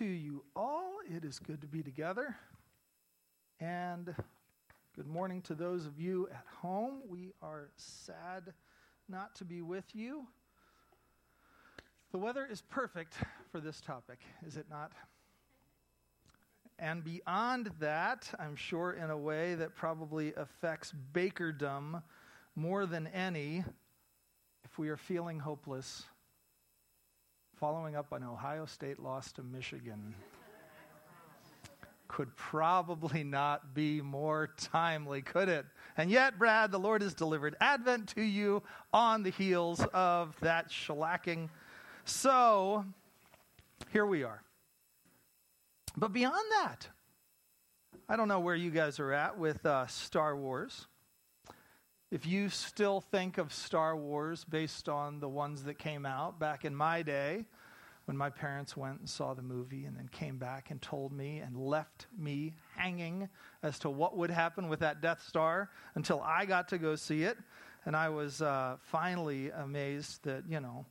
to you all. It is good to be together. And good morning to those of you at home. We are sad not to be with you. The weather is perfect for this topic, is it not? And beyond that, I'm sure in a way that probably affects Bakerdom more than any, if we are feeling hopeless, following up on Ohio State loss to Michigan could probably not be more timely, could it? And yet, Brad, the Lord has delivered Advent to you on the heels of that shellacking. So, here we are. But beyond that, I don't know where you guys are at with uh, Star Wars. If you still think of Star Wars based on the ones that came out back in my day, when my parents went and saw the movie and then came back and told me and left me hanging as to what would happen with that Death Star until I got to go see it. And I was uh, finally amazed that, you know,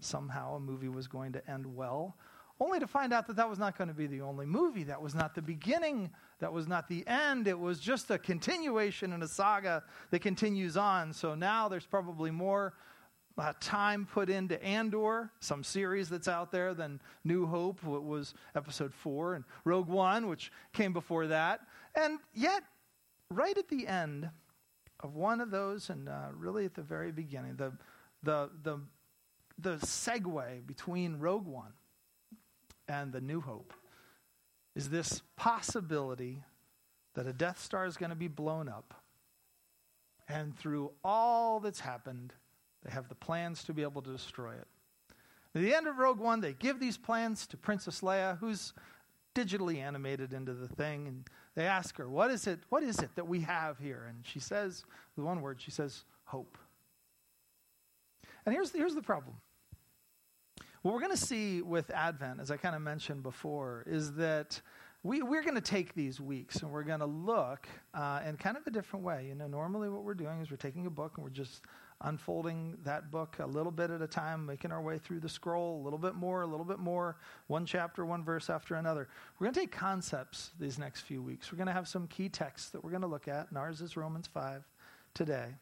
somehow a movie was going to end well, only to find out that that was not going to be the only movie. That was not the beginning. That was not the end. It was just a continuation in a saga that continues on. So now there's probably more uh, time put into Andor, some series that's out there, then New Hope, what was episode four, and Rogue One, which came before that. And yet, right at the end of one of those, and uh, really at the very beginning, the, the, the, the segue between Rogue One and the New Hope is this possibility that a Death Star is going to be blown up. And through all that's happened, they have the plans to be able to destroy it. At the end of Rogue One, they give these plans to Princess Leia, who's digitally animated into the thing, and they ask her, "What is it? What is it that we have here?" And she says, with one word, she says, "Hope." And here's the, here's the problem. What we're going to see with Advent, as I kind of mentioned before, is that we, we're going to take these weeks and we're going to look uh, in kind of a different way. You know, normally what we're doing is we're taking a book and we're just unfolding that book a little bit at a time, making our way through the scroll a little bit more, a little bit more, one chapter, one verse after another. We're going to take concepts these next few weeks. We're going to have some key texts that we're going to look at, and ours is Romans 5 today.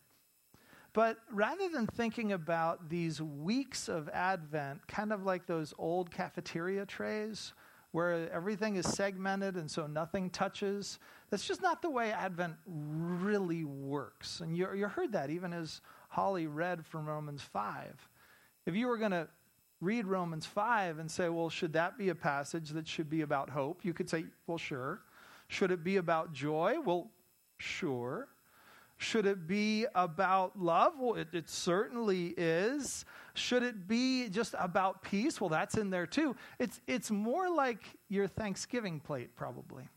But rather than thinking about these weeks of Advent, kind of like those old cafeteria trays, where everything is segmented and so nothing touches. That's just not the way Advent really works. And you, you heard that even as Holly read from Romans 5. If you were going to read Romans 5 and say, well, should that be a passage that should be about hope? You could say, well, sure. Should it be about joy? Well, sure. Should it be about love? Well, it, it, certainly is. Should it be just about peace? Well, that's in there too. It's, it's more like your Thanksgiving plate, probably.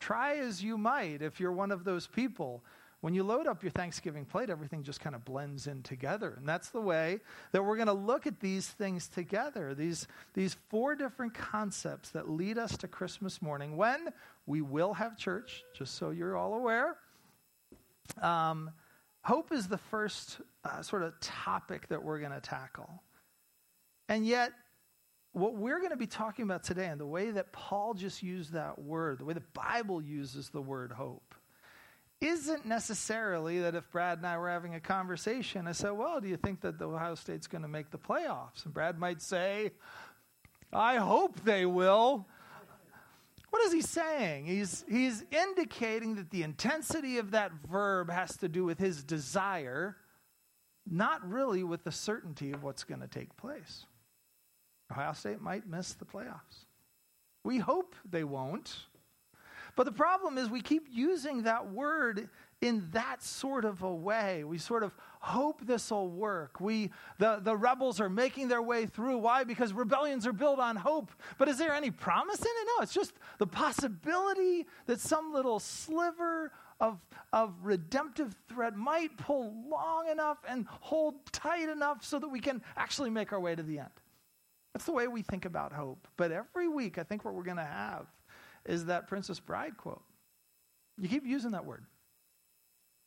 Try as you might if you're one of those people when you load up your Thanksgiving plate, everything just kind of blends in together. And that's the way that we're going to look at these things together. These, these four different concepts that lead us to Christmas morning when we will have church, just so you're all aware. Um, hope is the first uh, sort of topic that we're going to tackle. And yet, what we're going to be talking about today, and the way that Paul just used that word, the way the Bible uses the word hope, isn't necessarily that if Brad and I were having a conversation, I said, Well, do you think that the Ohio State's going to make the playoffs? And Brad might say, I hope they will. What is he saying? He's, he's indicating that the intensity of that verb has to do with his desire, not really with the certainty of what's going to take place. Ohio State might miss the playoffs. We hope they won't. But the problem is we keep using that word in that sort of a way. We sort of hope this will work. We the, the rebels are making their way through. Why? Because rebellions are built on hope. But is there any promise in it? No, it's just the possibility that some little sliver of, of redemptive thread might pull long enough and hold tight enough so that we can actually make our way to the end. That's the way we think about hope. But every week, I think what we're going to have is that Princess Bride quote. You keep using that word,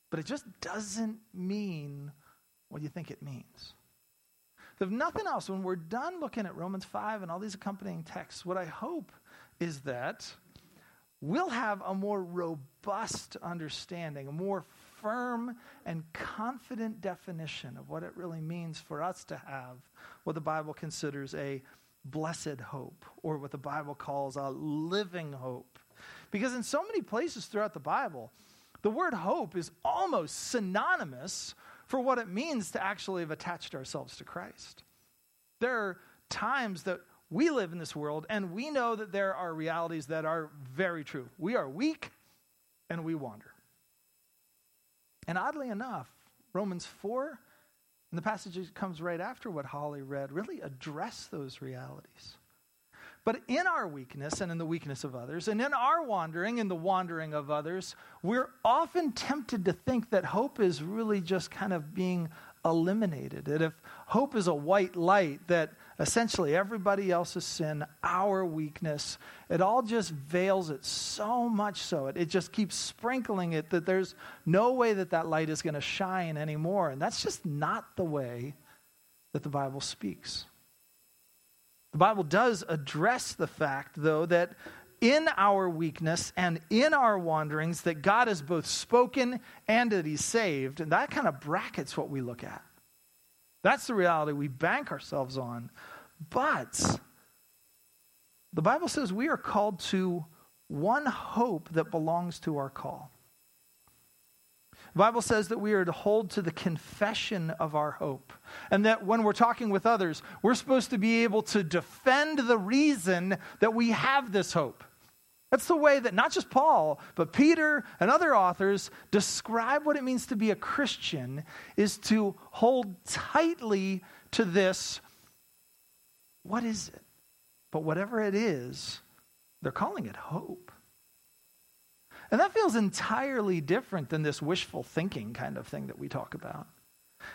but it just doesn't mean what you think it means. if nothing else, when we're done looking at Romans 5 and all these accompanying texts, what I hope is that we'll have a more robust understanding, a more firm and confident definition of what it really means for us to have what the Bible considers a blessed hope, or what the Bible calls a living hope. Because in so many places throughout the Bible, the word hope is almost synonymous for what it means to actually have attached ourselves to Christ. There are times that we live in this world and we know that there are realities that are very true. We are weak and we wander. And oddly enough, Romans 4 and the passage that comes right after what Holly read really address those realities. But in our weakness and in the weakness of others, and in our wandering and the wandering of others, we're often tempted to think that hope is really just kind of being eliminated. That if hope is a white light, that essentially everybody else's sin, our weakness, it all just veils it so much so. It, it just keeps sprinkling it that there's no way that that light is going to shine anymore. And that's just not the way that the Bible speaks. The Bible does address the fact, though, that in our weakness and in our wanderings that God has both spoken and that He's saved. And that kind of brackets what we look at. That's the reality we bank ourselves on. But the Bible says we are called to one hope that belongs to our call. The Bible says that we are to hold to the confession of our hope. And that when we're talking with others, we're supposed to be able to defend the reason that we have this hope. That's the way that not just Paul, but Peter and other authors describe what it means to be a Christian is to hold tightly to this what is it? But whatever it is, they're calling it hope. And that feels entirely different than this wishful thinking kind of thing that we talk about.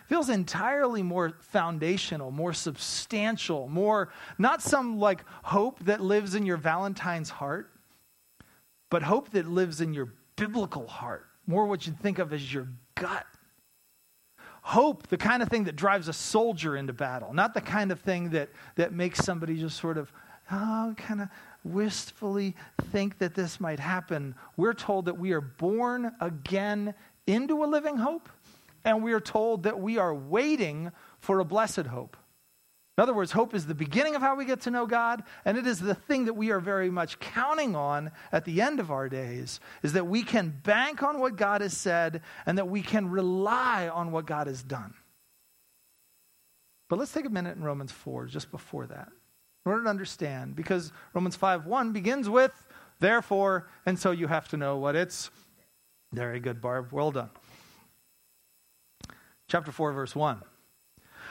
Feels entirely more foundational, more substantial, more not some like hope that lives in your Valentine's heart, but hope that lives in your biblical heart, more what you'd think of as your gut. Hope, the kind of thing that drives a soldier into battle, not the kind of thing that, that makes somebody just sort of, oh, kind of wistfully think that this might happen. We're told that we are born again into a living hope, and we are told that we are waiting for a blessed hope. In other words, hope is the beginning of how we get to know God, and it is the thing that we are very much counting on at the end of our days, is that we can bank on what God has said and that we can rely on what God has done. But let's take a minute in Romans 4, just before that, in order to understand, because Romans 5 1 begins with, therefore, and so you have to know what it's. Very good, Barb. Well done. Chapter 4, verse 1.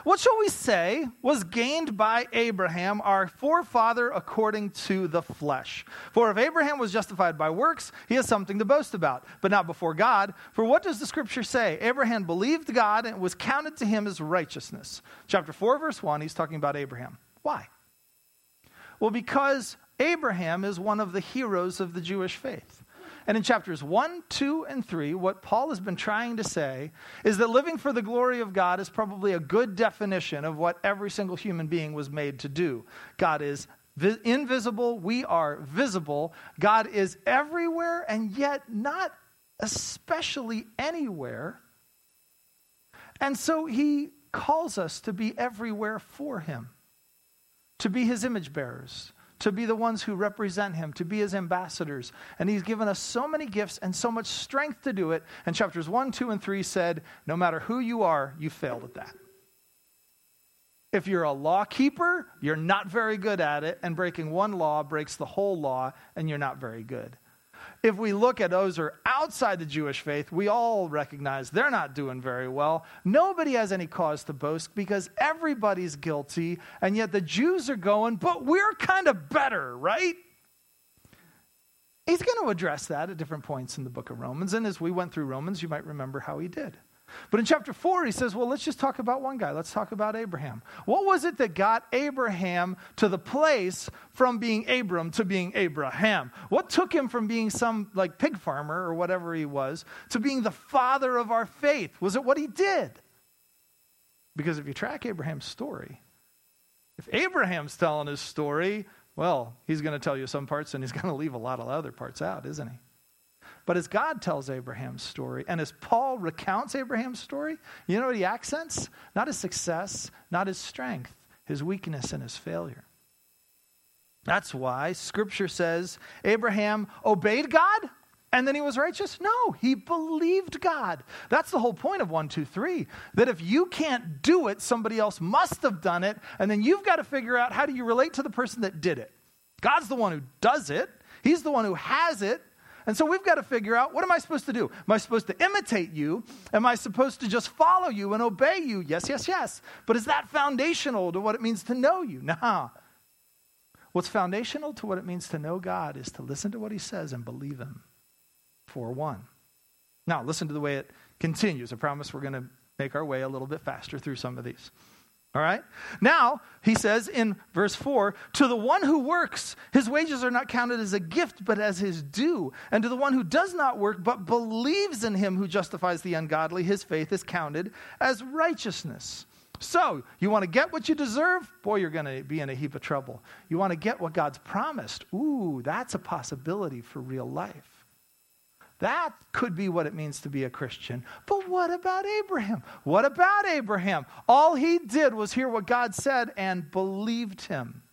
What shall we say was gained by Abraham, our forefather, according to the flesh? For if Abraham was justified by works, he has something to boast about, but not before God. For what does the scripture say? Abraham believed God and it was counted to him as righteousness. Chapter 4, verse 1, he's talking about Abraham. Why? Well, because Abraham is one of the heroes of the Jewish faith. And in chapters 1, 2, and 3, what Paul has been trying to say is that living for the glory of God is probably a good definition of what every single human being was made to do. God is vi- invisible, we are visible. God is everywhere and yet not especially anywhere. And so he calls us to be everywhere for him, to be his image bearers, to be the ones who represent him, to be his ambassadors. And he's given us so many gifts and so much strength to do it. And chapters 1, 2, and 3 said, no matter who you are, you failed at that. If you're a law keeper, you're not very good at it, and breaking one law breaks the whole law, and you're not very good if we look at those who are outside the Jewish faith, we all recognize they're not doing very well. Nobody has any cause to boast because everybody's guilty, and yet the Jews are going, but we're kind of better, right? He's going to address that at different points in the book of Romans. And as we went through Romans, you might remember how he did. But in chapter 4, he says, well, let's just talk about one guy. Let's talk about Abraham. What was it that got Abraham to the place from being Abram to being Abraham? What took him from being some like pig farmer or whatever he was to being the father of our faith? Was it what he did? Because if you track Abraham's story, if Abraham's telling his story, well, he's going to tell you some parts and he's going to leave a lot of other parts out, isn't he? But as God tells Abraham's story, and as Paul recounts Abraham's story, you know what he accents? Not his success, not his strength, his weakness and his failure. That's why Scripture says Abraham obeyed God and then he was righteous? No, he believed God. That's the whole point of 1, 2, 3. That if you can't do it, somebody else must have done it, and then you've got to figure out how do you relate to the person that did it. God's the one who does it, He's the one who has it. And so we've got to figure out what am I supposed to do? Am I supposed to imitate you? Am I supposed to just follow you and obey you? Yes, yes, yes. But is that foundational to what it means to know you? Nah. What's foundational to what it means to know God is to listen to what He says and believe Him. 4 1. Now, listen to the way it continues. I promise we're going to make our way a little bit faster through some of these. All right? Now, he says in verse 4 To the one who works, his wages are not counted as a gift, but as his due. And to the one who does not work, but believes in him who justifies the ungodly, his faith is counted as righteousness. So, you want to get what you deserve? Boy, you're going to be in a heap of trouble. You want to get what God's promised? Ooh, that's a possibility for real life. That could be what it means to be a Christian. But what about Abraham? What about Abraham? All he did was hear what God said and believed him.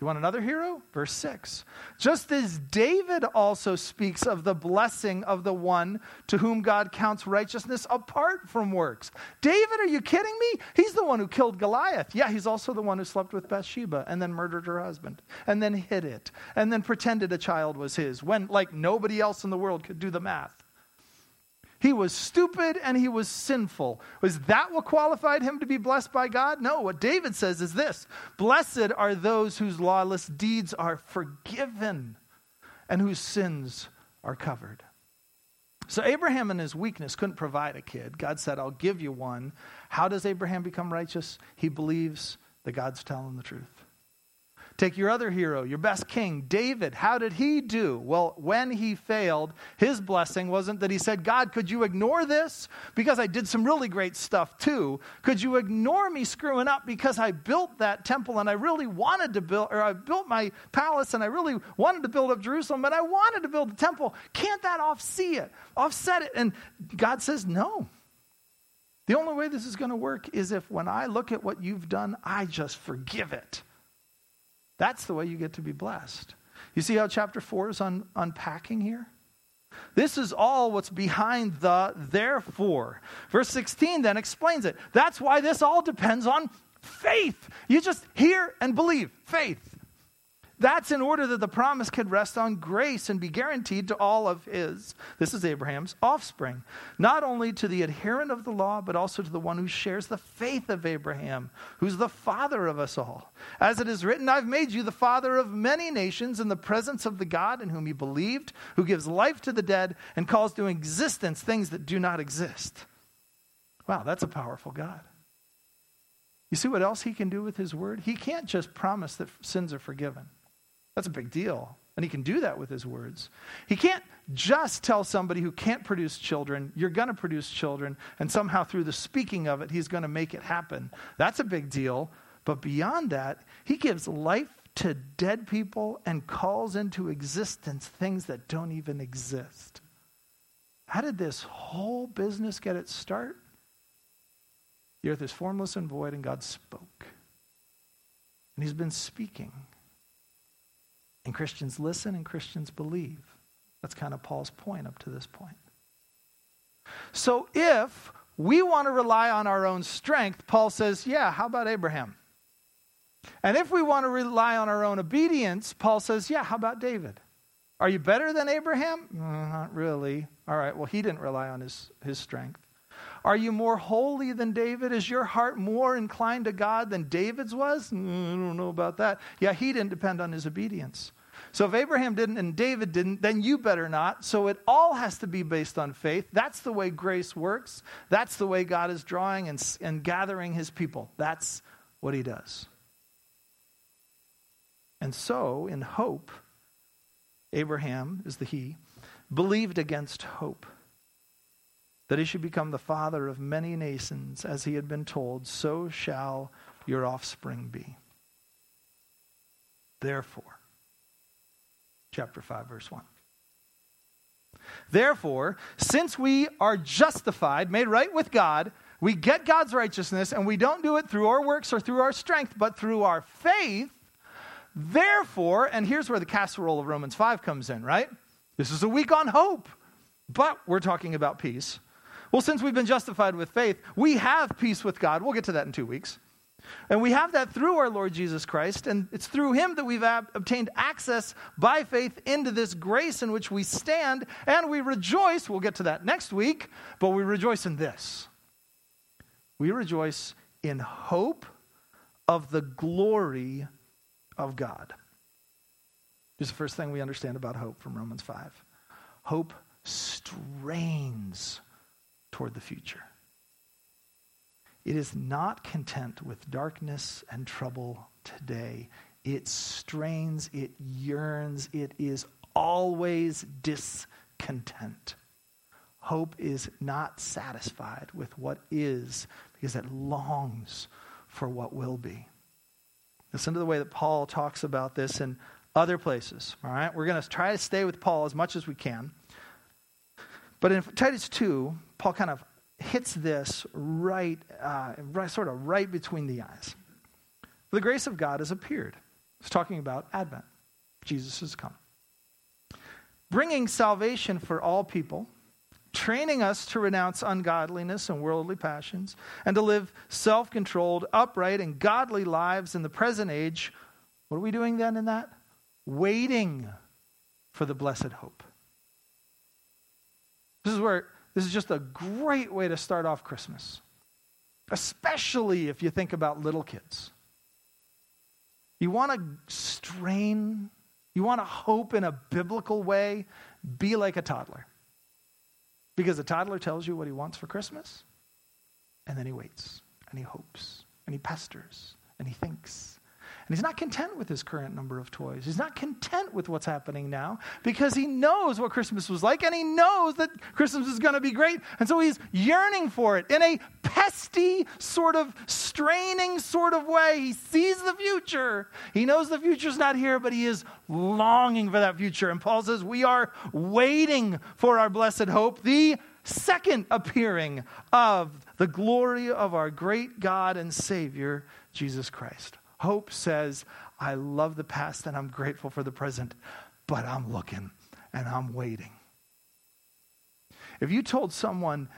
You want another hero? Verse 6. Just as David also speaks of the blessing of the one to whom God counts righteousness apart from works. David, are you kidding me? He's the one who killed Goliath. Yeah, he's also the one who slept with Bathsheba and then murdered her husband and then hid it and then pretended a child was his when, like, nobody else in the world could do the math. He was stupid and he was sinful. Was that what qualified him to be blessed by God? No. What David says is this Blessed are those whose lawless deeds are forgiven and whose sins are covered. So, Abraham, in his weakness, couldn't provide a kid. God said, I'll give you one. How does Abraham become righteous? He believes that God's telling the truth. Take your other hero, your best king, David. How did he do? Well, when he failed, his blessing wasn't that he said, God, could you ignore this? Because I did some really great stuff too. Could you ignore me screwing up because I built that temple and I really wanted to build, or I built my palace and I really wanted to build up Jerusalem, but I wanted to build the temple. Can't that offset it? Offset it. And God says, no. The only way this is going to work is if when I look at what you've done, I just forgive it. That's the way you get to be blessed. You see how chapter 4 is un- unpacking here? This is all what's behind the therefore. Verse 16 then explains it. That's why this all depends on faith. You just hear and believe. Faith. That's in order that the promise could rest on grace and be guaranteed to all of his, this is Abraham's, offspring. Not only to the adherent of the law, but also to the one who shares the faith of Abraham, who's the father of us all. As it is written, I've made you the father of many nations in the presence of the God in whom you believed, who gives life to the dead and calls to existence things that do not exist. Wow, that's a powerful God. You see what else he can do with his word? He can't just promise that sins are forgiven. That's a big deal. And he can do that with his words. He can't just tell somebody who can't produce children, you're going to produce children, and somehow through the speaking of it, he's going to make it happen. That's a big deal. But beyond that, he gives life to dead people and calls into existence things that don't even exist. How did this whole business get its start? The earth is formless and void, and God spoke. And he's been speaking. And Christians listen and Christians believe. That's kind of Paul's point up to this point. So if we want to rely on our own strength, Paul says, yeah, how about Abraham? And if we want to rely on our own obedience, Paul says, yeah, how about David? Are you better than Abraham? Mm, not really. All right, well, he didn't rely on his, his strength. Are you more holy than David? Is your heart more inclined to God than David's was? Mm, I don't know about that. Yeah, he didn't depend on his obedience. So if Abraham didn't and David didn't, then you better not. So it all has to be based on faith. That's the way grace works. That's the way God is drawing and, and gathering his people. That's what he does. And so, in hope, Abraham is the he, believed against hope that he should become the father of many nations, as he had been told, so shall your offspring be. Therefore, chapter 5, verse 1. Therefore, since we are justified, made right with God, we get God's righteousness, and we don't do it through our works or through our strength, but through our faith. Therefore, and here's where the casserole of Romans 5 comes in, right? This is a week on hope, but we're talking about peace. Well, since we've been justified with faith, we have peace with God. We'll get to that in two weeks. And we have that through our Lord Jesus Christ, and it's through him that we've ab- obtained access by faith into this grace in which we stand, and we rejoice. We'll get to that next week, but we rejoice in this. We rejoice in hope of the glory of God. Here's the first thing we understand about hope from Romans 5 hope strains toward the future. It is not content with darkness and trouble today. It strains, it yearns, it is always discontent. Hope is not satisfied with what is because it longs for what will be. Listen to the way that Paul talks about this in other places. All right? We're going to try to stay with Paul as much as we can. But in Titus 2, Paul kind of hits this right, uh, right, sort of right between the eyes. The grace of God has appeared. It's talking about Advent. Jesus has come. Bringing salvation for all people, training us to renounce ungodliness and worldly passions, and to live self controlled, upright, and godly lives in the present age. What are we doing then in that? Waiting for the blessed hope. This is where this is just a great way to start off Christmas, especially if you think about little kids. You want to strain, you want to hope in a biblical way, be like a toddler. Because a toddler tells you what he wants for Christmas, and then he waits, and he hopes, and he pesters, and he thinks, and he's not content with his current number of toys. He's not content with what's happening now because he knows what Christmas was like and he knows that Christmas is going to be great. And so he's yearning for it in a pesty, sort of straining sort of way. He sees the future. He knows the future's not here, but he is longing for that future. And Paul says, We are waiting for our blessed hope, the second appearing of the glory of our great God and Savior, Jesus Christ. Hope says, I love the past and I'm grateful for the present, but I'm looking and I'm waiting. If you told someone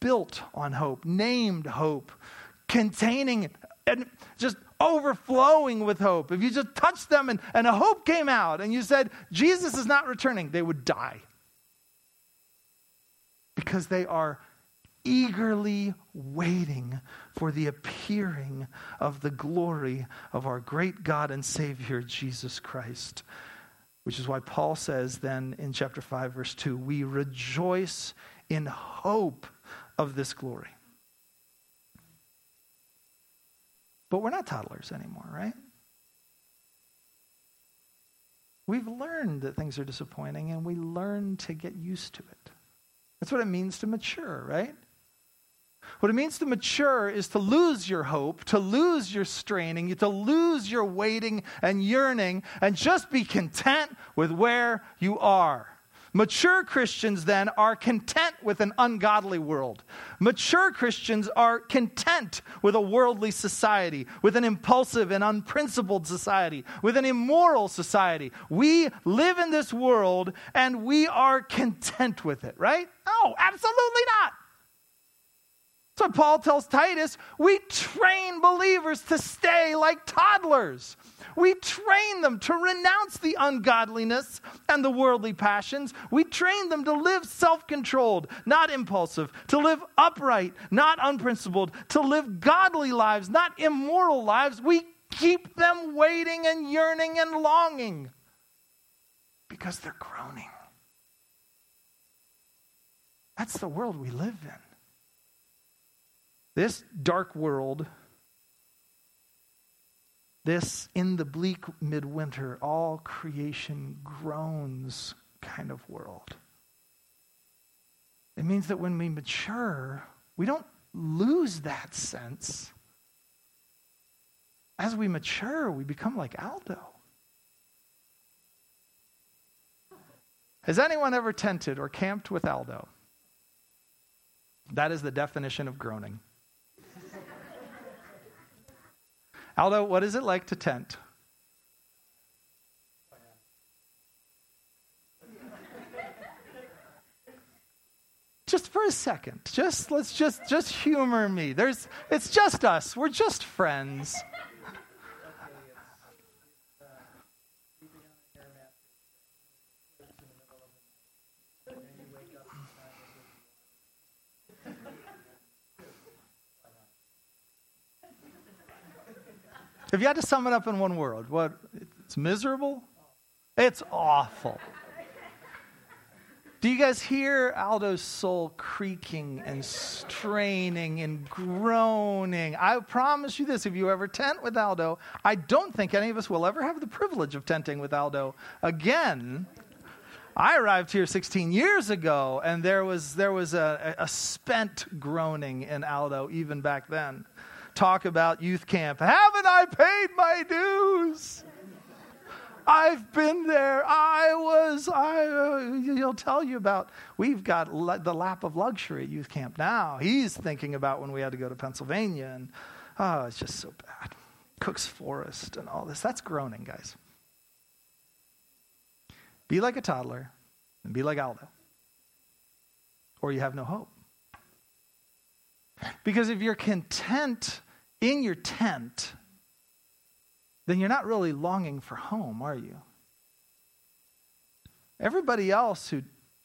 built on hope, named hope, containing and just overflowing with hope, if you just touched them and, and a hope came out and you said, Jesus is not returning, they would die. Because they are eagerly waiting for the appearing of the glory of our great God and Savior, Jesus Christ. Which is why Paul says then in chapter 5, verse 2, we rejoice in hope of this glory. But we're not toddlers anymore, right? We've learned that things are disappointing and we learn to get used to it. That's what it means to mature, right? What it means to mature is to lose your hope, to lose your straining, to lose your waiting and yearning, and just be content with where you are. Mature Christians then are content with an ungodly world. Mature Christians are content with a worldly society, with an impulsive and unprincipled society, with an immoral society. We live in this world and we are content with it, right? No, absolutely not. So Paul tells Titus, we train believers to stay like toddlers. We train them to renounce the ungodliness and the worldly passions. We train them to live self controlled, not impulsive, to live upright, not unprincipled, to live godly lives, not immoral lives. We keep them waiting and yearning and longing because they're groaning. That's the world we live in. This dark world, this in the bleak midwinter, all creation groans kind of world. It means that when we mature, we don't lose that sense. As we mature, we become like Aldo. Has anyone ever tented or camped with Aldo? That is the definition of groaning. Aldo, what is it like to tent? just for a second. Just let's just just humor me. There's it's just us. We're just friends If you had to sum it up in one word, what? It's miserable? It's awful. Do you guys hear Aldo's soul creaking and straining and groaning? I promise you this if you ever tent with Aldo, I don't think any of us will ever have the privilege of tenting with Aldo again. I arrived here 16 years ago, and there was, there was a, a spent groaning in Aldo even back then talk about youth camp. Haven't I paid my dues? I've been there. I was, I, uh, he'll tell you about, we've got le- the lap of luxury at youth camp now. He's thinking about when we had to go to Pennsylvania and, oh, it's just so bad. Cook's Forest and all this. That's groaning, guys. Be like a toddler and be like Aldo, or you have no hope. Because if you're content in your tent, then you're not really longing for home, are you? Everybody else who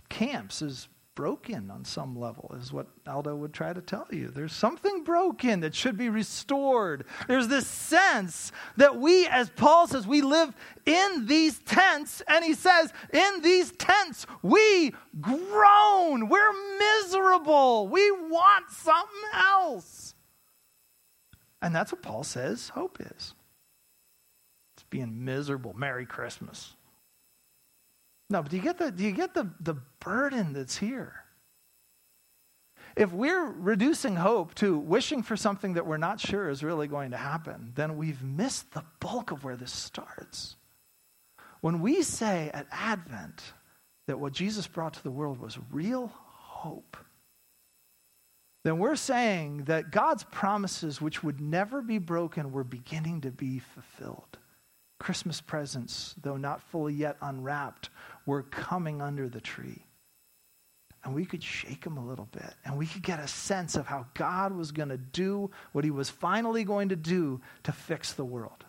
camps is broken on some level, is what Aldo would try to tell you. There's something broken that should be restored. There's this sense that we, as Paul says, we live in these tents, and he says, in these tents, we groan. We're miserable. We want something else. And that's what Paul says hope is. It's being miserable. Merry Christmas. No, but do you get the do you get the, the burden that's here? If we're reducing hope to wishing for something that we're not sure is really going to happen, then we've missed the bulk of where this starts. When we say at Advent that what Jesus brought to the world was real hope, then we're saying that God's promises, which would never be broken, were beginning to be fulfilled. Christmas presents, though not fully yet unwrapped, were coming under the tree. And we could shake them a little bit, and we could get a sense of how God was going to do what he was finally going to do to fix the world.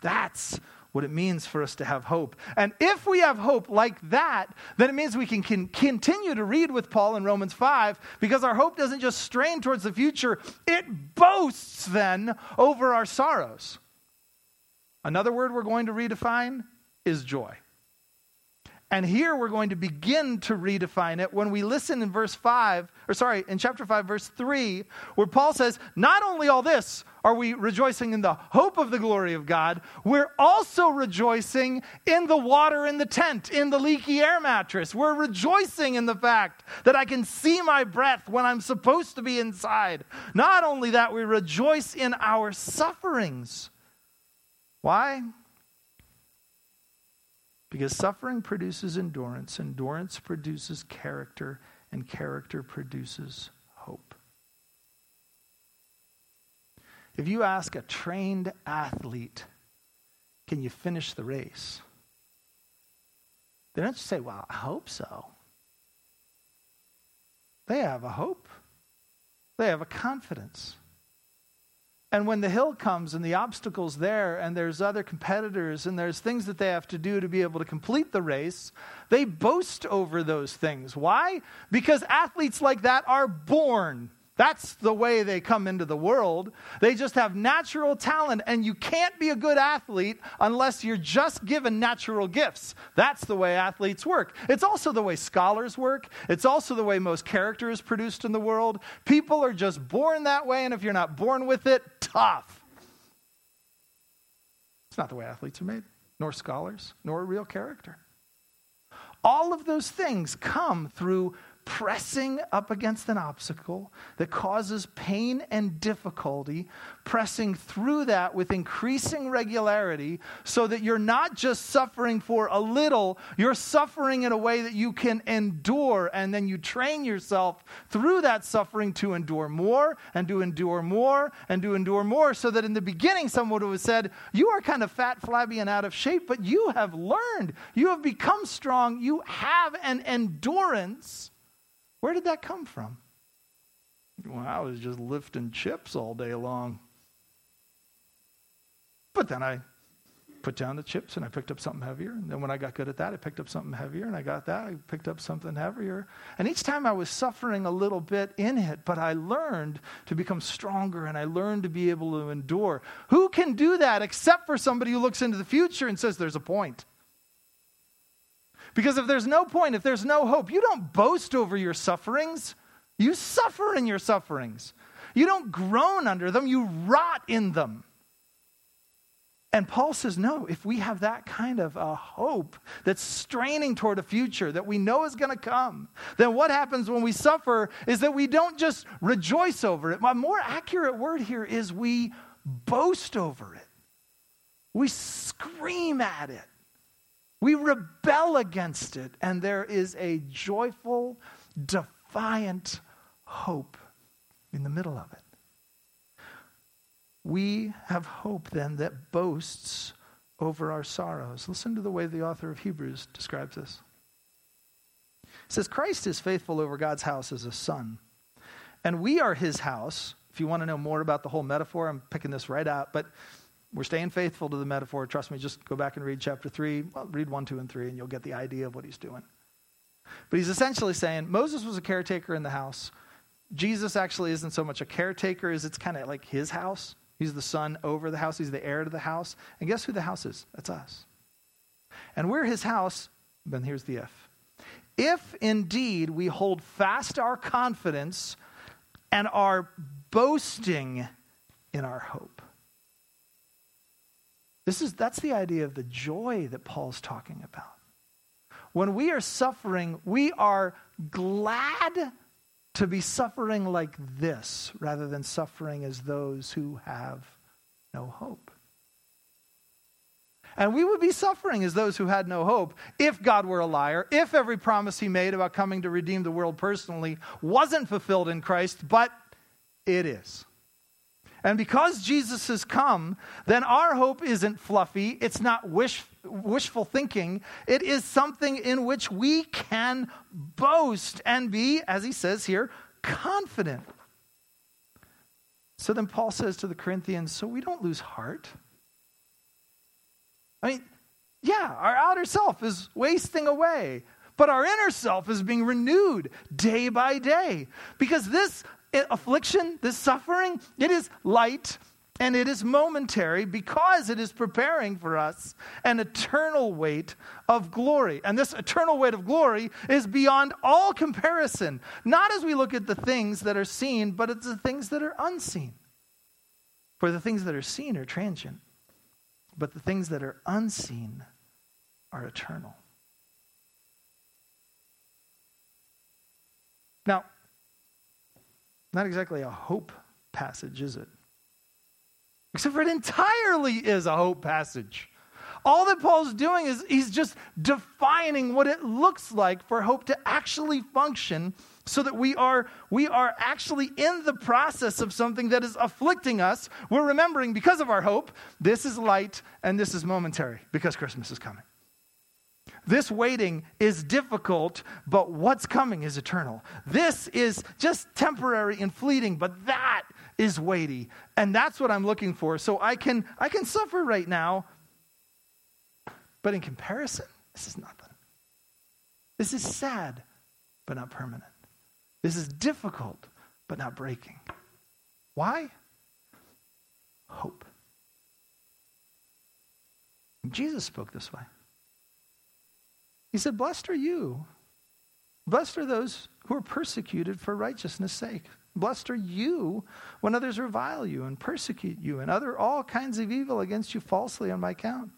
That's what it means for us to have hope. And if we have hope like that, then it means we can, can, continue to read with Paul in Romans 5 because our hope doesn't just strain towards the future, it boasts then over our sorrows. Another word we're going to redefine is joy. And here we're going to begin to redefine it when we listen in verse 5, or sorry, in chapter 5, verse 3, where Paul says, Not only all this are we rejoicing in the hope of the glory of God, we're also rejoicing in the water in the tent, in the leaky air mattress. We're rejoicing in the fact that I can see my breath when I'm supposed to be inside. Not only that, we rejoice in our sufferings. Why? Because suffering produces endurance, endurance produces character, and character produces hope. If you ask a trained athlete, can you finish the race? They don't just say, well, I hope so. They have a hope, they have a confidence. And when the hill comes and the obstacle's there, and there's other competitors, and there's things that they have to do to be able to complete the race, they boast over those things. Why? Because athletes like that are born that's the way they come into the world. They just have natural talent, and you can't be a good athlete unless you're just given natural gifts. That's the way athletes work. It's also the way scholars work, it's also the way most character is produced in the world. People are just born that way, and if you're not born with it, tough. It's not the way athletes are made, nor scholars, nor real character. All of those things come through pressing up against an obstacle that causes pain and difficulty, pressing through that with increasing regularity so that you're not just suffering for a little, you're suffering in a way that you can endure. And then you train yourself through that suffering to endure more and to endure more and to endure more. So that in the beginning, someone would have said, You are kind of fat, flabby, and out of shape, but you have learned. You have become strong. You have an endurance where did that come from? Well, I was just lifting chips all day long. But then I put down the chips and I picked up something heavier. And then when I got good at that, I picked up something heavier. And I got that, I picked up something heavier. And each time I was suffering a little bit in it, but I learned to become stronger and I learned to be able to endure. Who can do that except for somebody who looks into the future and says, there's a point? Because if there's no point, if there's no hope, you don't boast over your sufferings. You suffer in your sufferings. You don't groan under them, you rot in them. And Paul says, no, if we have that kind of a hope that's straining toward a future that we know is going to come, then what happens when we suffer is that we don't just rejoice over it. My more accurate word here is we boast over it, we scream at it. We rebel against it, and there is a joyful, defiant hope in the middle of it. We have hope then that boasts over our sorrows. Listen to the way the author of Hebrews describes this. It says, Christ is faithful over God's house as a son, and we are his house. If you want to know more about the whole metaphor, I'm picking this right out, but we're staying faithful to the metaphor. Trust me, just go back and read chapter 3. Well, read 1, 2, and 3, and you'll get the idea of what he's doing. But he's essentially saying Moses was a caretaker in the house. Jesus actually isn't so much a caretaker as it's kind of like his house. He's the son over the house, he's the heir to the house. And guess who the house is? That's us. And we're his house, then here's the if. If indeed we hold fast our confidence and are boasting in our hope. This is, that's the idea of the joy that Paul's talking about. When we are suffering, we are glad to be suffering like this rather than suffering as those who have no hope. And we would be suffering as those who had no hope if God were a liar, if every promise he made about coming to redeem the world personally wasn't fulfilled in Christ, but it is. And because Jesus has come, then our hope isn't fluffy. It's not wish, wishful thinking. It is something in which we can boast and be, as he says here, confident. So then Paul says to the Corinthians, so we don't lose heart. I mean, yeah, our outer self is wasting away, but our inner self is being renewed day by day. Because this affliction, this suffering, it is light and it is momentary because it is preparing for us an eternal weight of glory. And this eternal weight of glory is beyond all comparison, not as we look at the things that are seen, but it's the things that are unseen. For the things that are seen are transient, but the things that are unseen are eternal. Now, not exactly a hope passage, is it? Except for it entirely is a hope passage. All that Paul's doing is he's just defining what it looks like for hope to actually function so that we are we are actually in the process of something that is afflicting us. We're remembering because of our hope, this is light and this is momentary because Christmas is coming. This waiting is difficult, but what's coming is eternal. This is just temporary and fleeting, but that is weighty. And that's what I'm looking for. So I can I can suffer right now, but in comparison, this is nothing. This is sad, but not permanent. This is difficult, but not breaking. Why? Hope. Jesus spoke this way. He said, Blessed are you. Blessed are those who are persecuted for righteousness' sake. Blessed are you when others revile you and persecute you and utter all kinds of evil against you falsely on my account.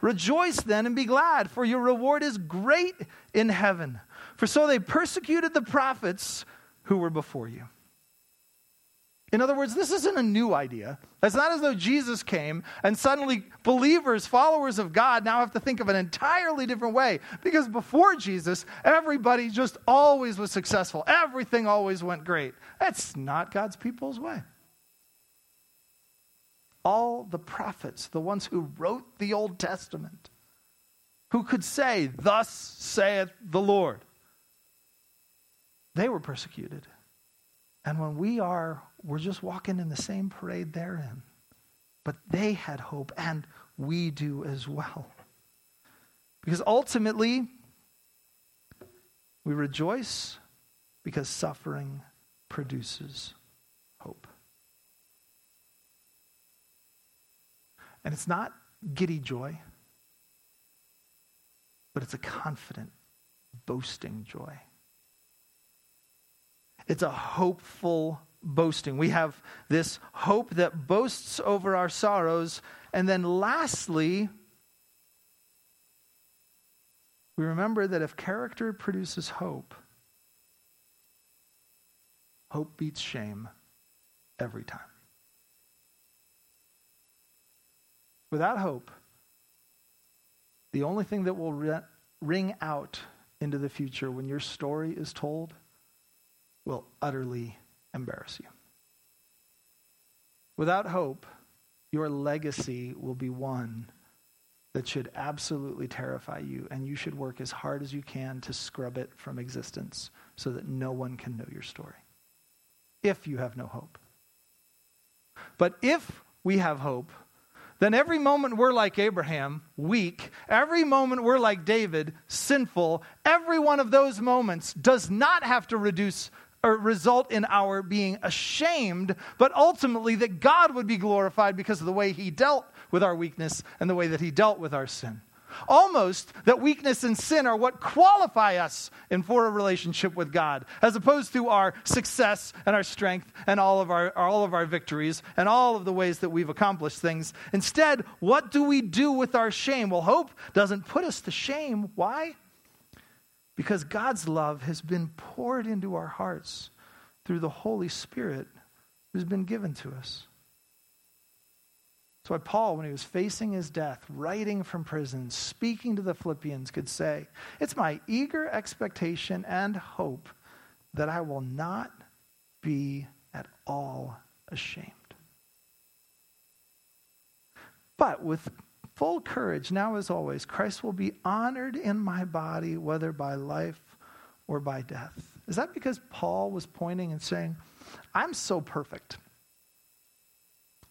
Rejoice then and be glad, for your reward is great in heaven. For so they persecuted the prophets who were before you. In other words, this isn't a new idea. It's not as though Jesus came and suddenly believers, followers of God, now have to think of an entirely different way. Because before Jesus, everybody just always was successful, everything always went great. That's not God's people's way. All the prophets, the ones who wrote the Old Testament, who could say, Thus saith the Lord, they were persecuted. And when we are, we're just walking in the same parade they're in. But they had hope, and we do as well. Because ultimately, we rejoice because suffering produces hope. And it's not giddy joy, but it's a confident, boasting joy. It's a hopeful boasting. We have this hope that boasts over our sorrows. And then lastly, we remember that if character produces hope, hope beats shame every time. Without hope, the only thing that will ring out into the future when your story is told will utterly embarrass you. Without hope, your legacy will be one that should absolutely terrify you, and you should work as hard as you can to scrub it from existence so that no one can know your story. If you have no hope. But if we have hope, then every moment we're like Abraham, weak, every moment we're like David, sinful, every one of those moments does not have to reduce or result in our being ashamed, but ultimately that God would be glorified because of the way he dealt with our weakness and the way that he dealt with our sin. Almost that weakness and sin are what qualify us in for a relationship with God, as opposed to our success and our strength and all of our, all of our victories and all of the ways that we've accomplished things. Instead, what do we do with our shame? Well, hope doesn't put us to shame. Why? Because God's love has been poured into our hearts through the Holy Spirit who's been given to us. That's why Paul, when he was facing his death, writing from prison, speaking to the Philippians, could say, It's my eager expectation and hope that I will not be at all ashamed. But with full courage, now as always, Christ will be honored in my body, whether by life or by death. Is that because Paul was pointing and saying, I'm so perfect?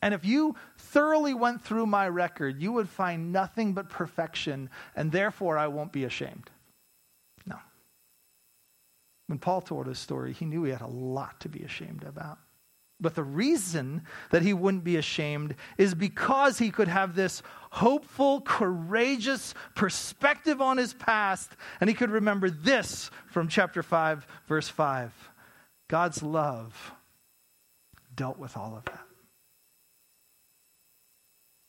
And if you thoroughly went through my record, you would find nothing but perfection, and therefore I won't be ashamed. No. When Paul told his story, he knew he had a lot to be ashamed about. But the reason that he wouldn't be ashamed is because he could have this hopeful, courageous perspective on his past, and he could remember this from chapter 5, verse 5. God's love dealt with all of that.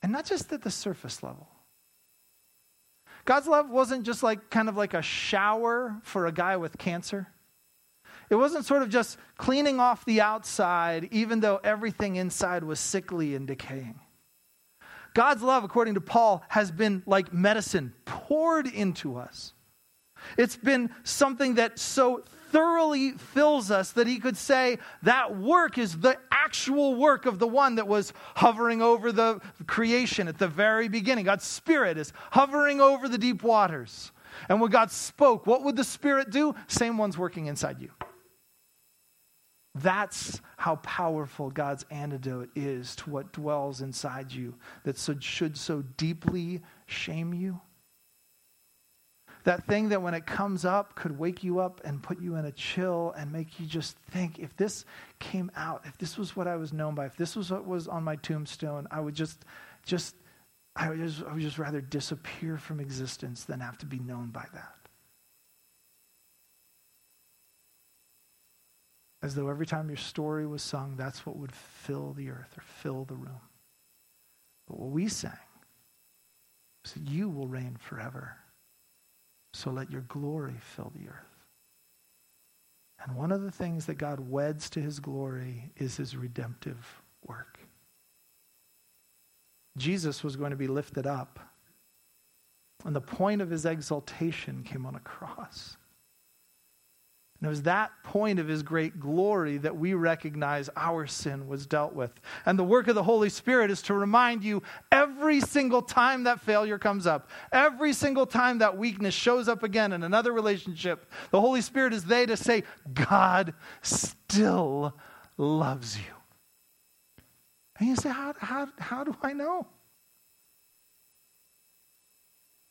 And not just at the surface level. God's love wasn't just like kind of like a shower for a guy with cancer. It wasn't sort of just cleaning off the outside, even though everything inside was sickly and decaying. God's love, according to Paul, has been like medicine poured into us. It's been something that so thoroughly fills us that he could say that work is the actual work of the one that was hovering over the creation at the very beginning. God's Spirit is hovering over the deep waters. And when God spoke, what would the Spirit do? Same one's working inside you. That's how powerful God's antidote is to what dwells inside you that should so deeply shame you. That thing that when it comes up could wake you up and put you in a chill and make you just think if this came out, if this was what I was known by, if this was what was on my tombstone, I would just, just, I would just, I would just rather disappear from existence than have to be known by that. As though every time your story was sung, that's what would fill the earth or fill the room. But what we sang was that you will reign forever. So let your glory fill the earth. And one of the things that God weds to his glory is his redemptive work. Jesus was going to be lifted up, and the point of his exaltation came on a cross. And it was that point of his great glory that we recognize our sin was dealt with. And the work of the Holy Spirit is to remind you every single time that failure comes up, every single time that weakness shows up again in another relationship, the Holy Spirit is there to say, God still loves you. And you say, How, how, how do I know?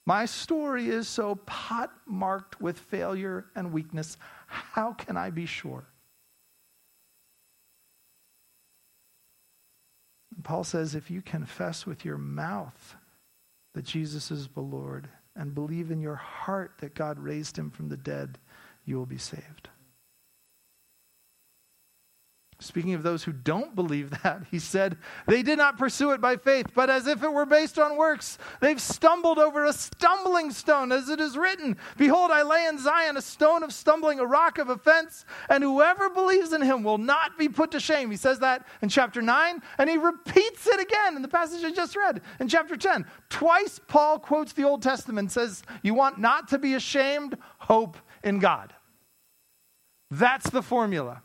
My story is so pot marked with failure and weakness. How can I be sure? Paul says if you confess with your mouth that Jesus is the Lord and believe in your heart that God raised him from the dead, you will be saved. Speaking of those who don't believe that, he said, They did not pursue it by faith, but as if it were based on works. They've stumbled over a stumbling stone, as it is written Behold, I lay in Zion a stone of stumbling, a rock of offense, and whoever believes in him will not be put to shame. He says that in chapter 9, and he repeats it again in the passage I just read in chapter 10. Twice, Paul quotes the Old Testament, says, You want not to be ashamed? Hope in God. That's the formula.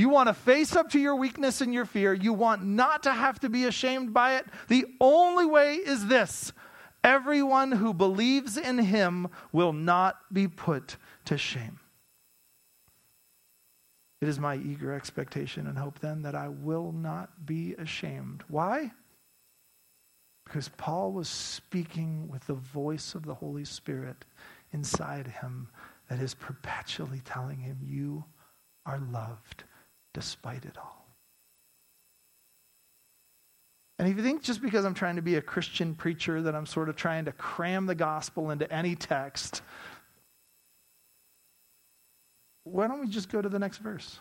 You want to face up to your weakness and your fear. You want not to have to be ashamed by it. The only way is this everyone who believes in him will not be put to shame. It is my eager expectation and hope then that I will not be ashamed. Why? Because Paul was speaking with the voice of the Holy Spirit inside him that is perpetually telling him, You are loved despite it all. And if you think just because I'm trying to be a Christian preacher that I'm sort of trying to cram the gospel into any text, why don't we just go to the next verse?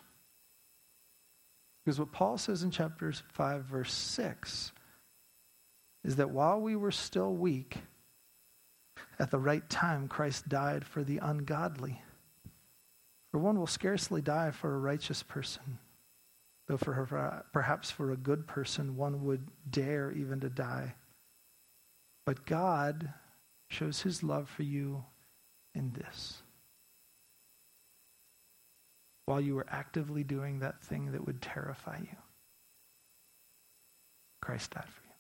Because what Paul says in chapter 5, verse 6, is that while we were still weak, at the right time, Christ died for the ungodly. For one will scarcely die for a righteous person, though for her, perhaps for a good person one would dare even to die. But God shows his love for you in this. While you were actively doing that thing that would terrify you, Christ died for you.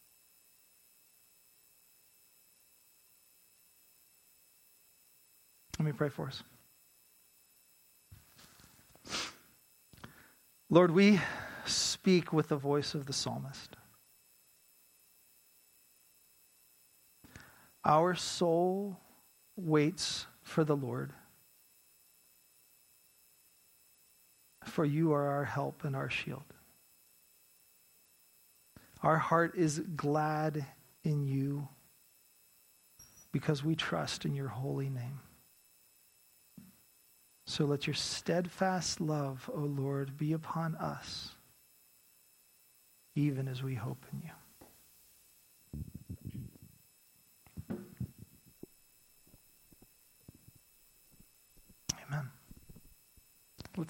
Let me pray for us. Lord, we speak with the voice of the psalmist. Our soul waits for the Lord, for you are our help and our shield. Our heart is glad in you because we trust in your holy name. So let your steadfast love, O Lord, be upon us, even as we hope in you.